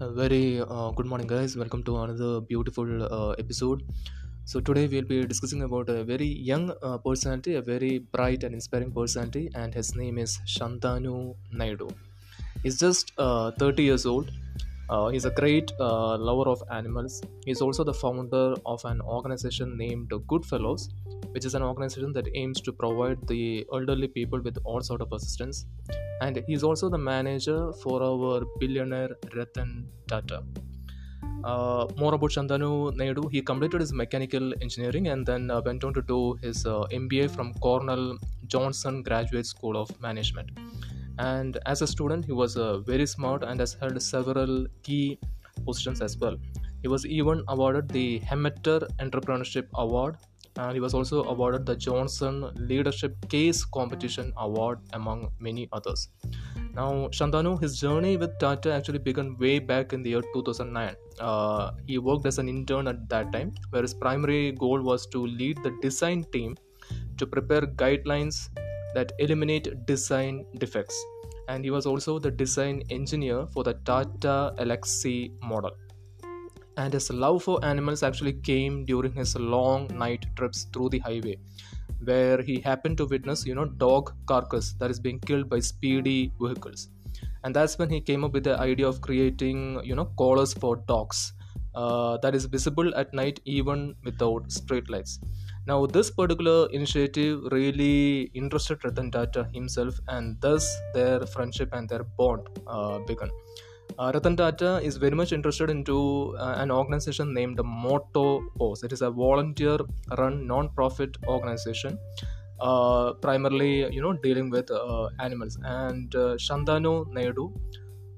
Very uh, good morning, guys. Welcome to another beautiful uh, episode. So today we'll be discussing about a very young uh, personality, a very bright and inspiring personality, and his name is Shantanu Naidu. He's just uh, 30 years old. Uh, he's a great uh, lover of animals. He's also the founder of an organization named Goodfellows, which is an organization that aims to provide the elderly people with all sort of assistance. And he's also the manager for our billionaire Ratan Tata. Uh, more about Shantanu Naidu. He completed his mechanical engineering and then uh, went on to do his uh, MBA from Cornell Johnson Graduate School of Management. And as a student, he was uh, very smart and has held several key positions as well. He was even awarded the Hemeter Entrepreneurship Award, and he was also awarded the Johnson Leadership Case Competition Award, among many others. Now, Shantanu, his journey with Tata actually began way back in the year 2009. Uh, he worked as an intern at that time, where his primary goal was to lead the design team to prepare guidelines that eliminate design defects. And he was also the design engineer for the Tata Elxsi model. And his love for animals actually came during his long night trips through the highway, where he happened to witness, you know, dog carcass that is being killed by speedy vehicles. And that's when he came up with the idea of creating, you know, collars for dogs uh, that is visible at night even without street lights. Now, this particular initiative really interested Ratan Tata himself, and thus their friendship and their bond uh, began. Uh, Ratan Tata is very much interested into uh, an organization named Motto Pose. It is a volunteer-run non-profit organization, uh, primarily you know dealing with uh, animals. And uh, Shantanu Naidu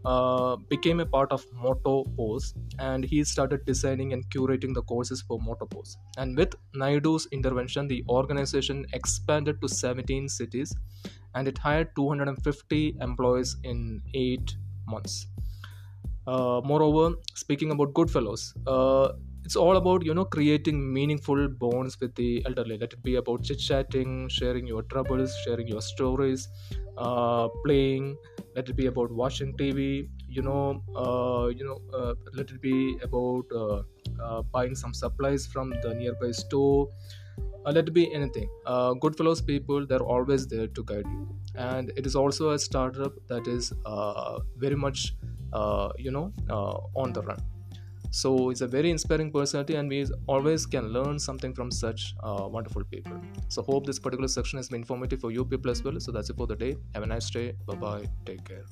uh, became a part of Motto Pose, and he started designing and curating the courses for MotoPaws. And with Naidu's intervention, the organization expanded to 17 cities, and it hired 250 employees in eight months. Uh, moreover, speaking about Goodfellows, uh, it's all about you know creating meaningful bonds with the elderly. Let it be about chit chatting, sharing your troubles, sharing your stories, uh, playing. Let it be about watching TV. You know, uh, you know. Uh, let it be about uh, uh, buying some supplies from the nearby store. Uh, let it be anything. Uh, Goodfellows people, they're always there to guide you, and it is also a startup that is uh, very much you know uh, on the run. So he's a very inspiring personality and we always can learn something from such uh, wonderful people. So hope this particular section has been informative for you people as well. So that's it for the day. Have a nice day. Bye bye take care